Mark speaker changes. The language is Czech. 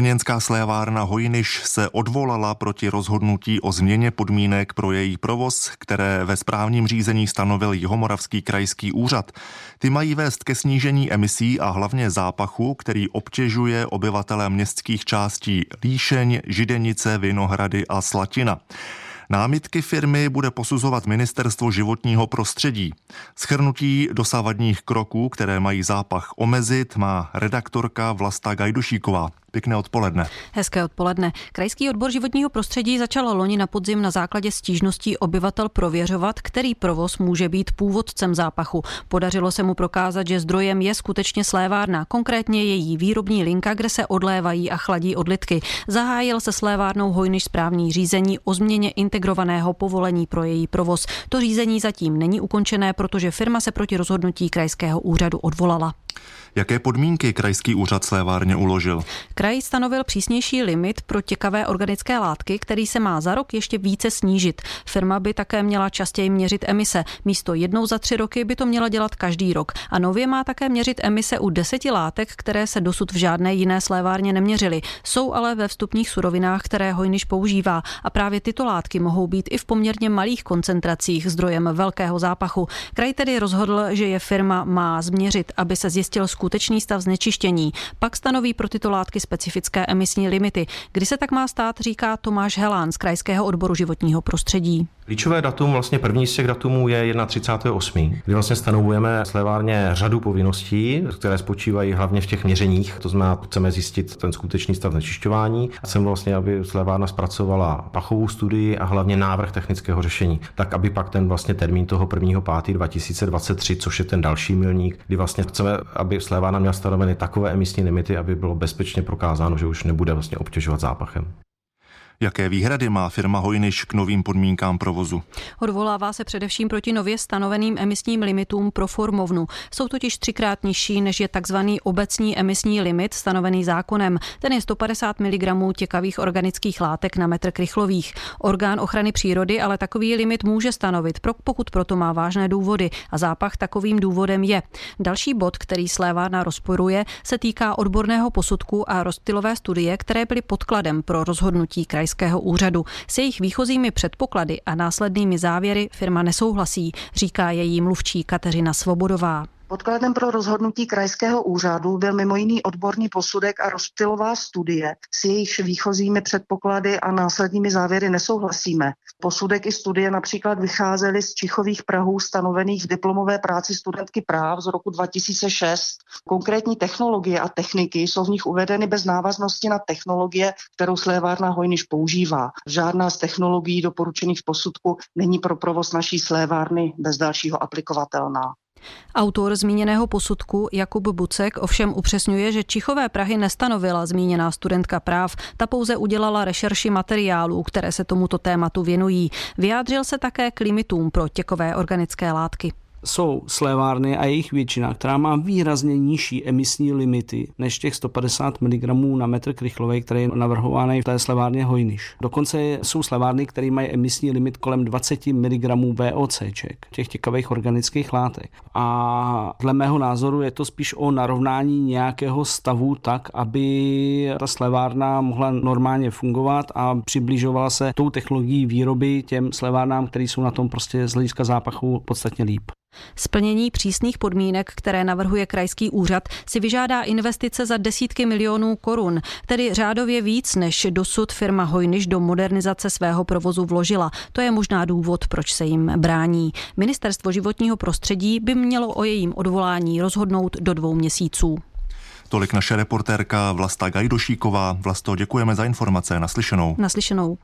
Speaker 1: Brněnská slévárna Hojniš se odvolala proti rozhodnutí o změně podmínek pro její provoz, které ve správním řízení stanovil Jihomoravský krajský úřad. Ty mají vést ke snížení emisí a hlavně zápachu, který obtěžuje obyvatele městských částí Líšeň, Židenice, Vinohrady a Slatina. Námitky firmy bude posuzovat Ministerstvo životního prostředí. Schrnutí dosávadních kroků, které mají zápach omezit, má redaktorka Vlasta Gajdušíková. Pěkné odpoledne.
Speaker 2: Hezké odpoledne. Krajský odbor životního prostředí začal loni na podzim na základě stížností obyvatel prověřovat, který provoz může být původcem zápachu. Podařilo se mu prokázat, že zdrojem je skutečně slévárna, konkrétně její výrobní linka, kde se odlévají a chladí odlitky. Zahájil se slévárnou hojnyš správní řízení o změně integrovaného povolení pro její provoz. To řízení zatím není ukončené, protože firma se proti rozhodnutí krajského úřadu odvolala.
Speaker 1: Jaké podmínky krajský úřad slévárně uložil?
Speaker 2: Kraj stanovil přísnější limit pro těkavé organické látky, který se má za rok ještě více snížit. Firma by také měla častěji měřit emise. Místo jednou za tři roky by to měla dělat každý rok. A nově má také měřit emise u deseti látek, které se dosud v žádné jiné slévárně neměřily. Jsou ale ve vstupních surovinách, které hojniš používá. A právě tyto látky mohou být i v poměrně malých koncentracích zdrojem velkého zápachu. Kraj tedy rozhodl, že je firma má změřit, aby se zjistil skutečný stav znečištění. Pak stanoví pro tyto látky specifické emisní limity. Kdy se tak má stát, říká Tomáš Helán z Krajského odboru životního prostředí.
Speaker 3: Klíčové datum, vlastně první z těch datumů je 31.8., kdy vlastně stanovujeme slévárně řadu povinností, které spočívají hlavně v těch měřeních, to znamená, chceme zjistit ten skutečný stav znečišťování. Chceme vlastně, aby slévárna zpracovala pachovou studii a hlavně návrh technického řešení, tak aby pak ten vlastně termín toho 1.5.2023, což je ten další milník, kdy vlastně chceme, aby slévárna měla stanoveny takové emisní limity, aby bylo bezpečně prokázáno, že už nebude vlastně obtěžovat zápachem.
Speaker 1: Jaké výhrady má firma Hojniš k novým podmínkám provozu?
Speaker 2: Odvolává se především proti nově stanoveným emisním limitům pro formovnu. Jsou totiž třikrát nižší, než je takzvaný obecní emisní limit stanovený zákonem. Ten je 150 mg těkavých organických látek na metr krychlových. Orgán ochrany přírody ale takový limit může stanovit, pokud proto má vážné důvody a zápach takovým důvodem je. Další bod, který slévárna rozporuje, se týká odborného posudku a rozptylové studie, které byly podkladem pro rozhodnutí krajské krajského úřadu. S jejich výchozími předpoklady a následnými závěry firma nesouhlasí, říká její mluvčí Kateřina Svobodová.
Speaker 4: Podkladem pro rozhodnutí krajského úřadu byl mimo jiný odborný posudek a rozptylová studie. S jejich výchozími předpoklady a následnými závěry nesouhlasíme. Posudek i studie například vycházely z Čichových Prahů stanovených v diplomové práci studentky práv z roku 2006. Konkrétní technologie a techniky jsou v nich uvedeny bez návaznosti na technologie, kterou slévárna Hojniš používá. Žádná z technologií doporučených v posudku není pro provoz naší slévárny bez dalšího aplikovatelná.
Speaker 2: Autor zmíněného posudku Jakub Bucek ovšem upřesňuje, že Čichové Prahy nestanovila zmíněná studentka práv, ta pouze udělala rešerši materiálů, které se tomuto tématu věnují. Vyjádřil se také k limitům pro těkové organické látky
Speaker 5: jsou slévárny a jejich většina, která má výrazně nižší emisní limity než těch 150 mg na metr krychlový, který je navrhovaný v té slévárně Hojniš. Dokonce jsou slévárny, které mají emisní limit kolem 20 mg VOC, těch těkavých organických látek. A dle mého názoru je to spíš o narovnání nějakého stavu tak, aby ta slévárna mohla normálně fungovat a přibližovala se tou technologií výroby těm slévárnám, které jsou na tom prostě z hlediska zápachu podstatně líp.
Speaker 2: Splnění přísných podmínek, které navrhuje krajský úřad, si vyžádá investice za desítky milionů korun, tedy řádově víc, než dosud firma Hojniš do modernizace svého provozu vložila. To je možná důvod, proč se jim brání. Ministerstvo životního prostředí by mělo o jejím odvolání rozhodnout do dvou měsíců.
Speaker 1: Tolik naše reportérka Vlasta Gajdošíková. Vlasto, děkujeme za informace. Naslyšenou.
Speaker 2: Naslyšenou.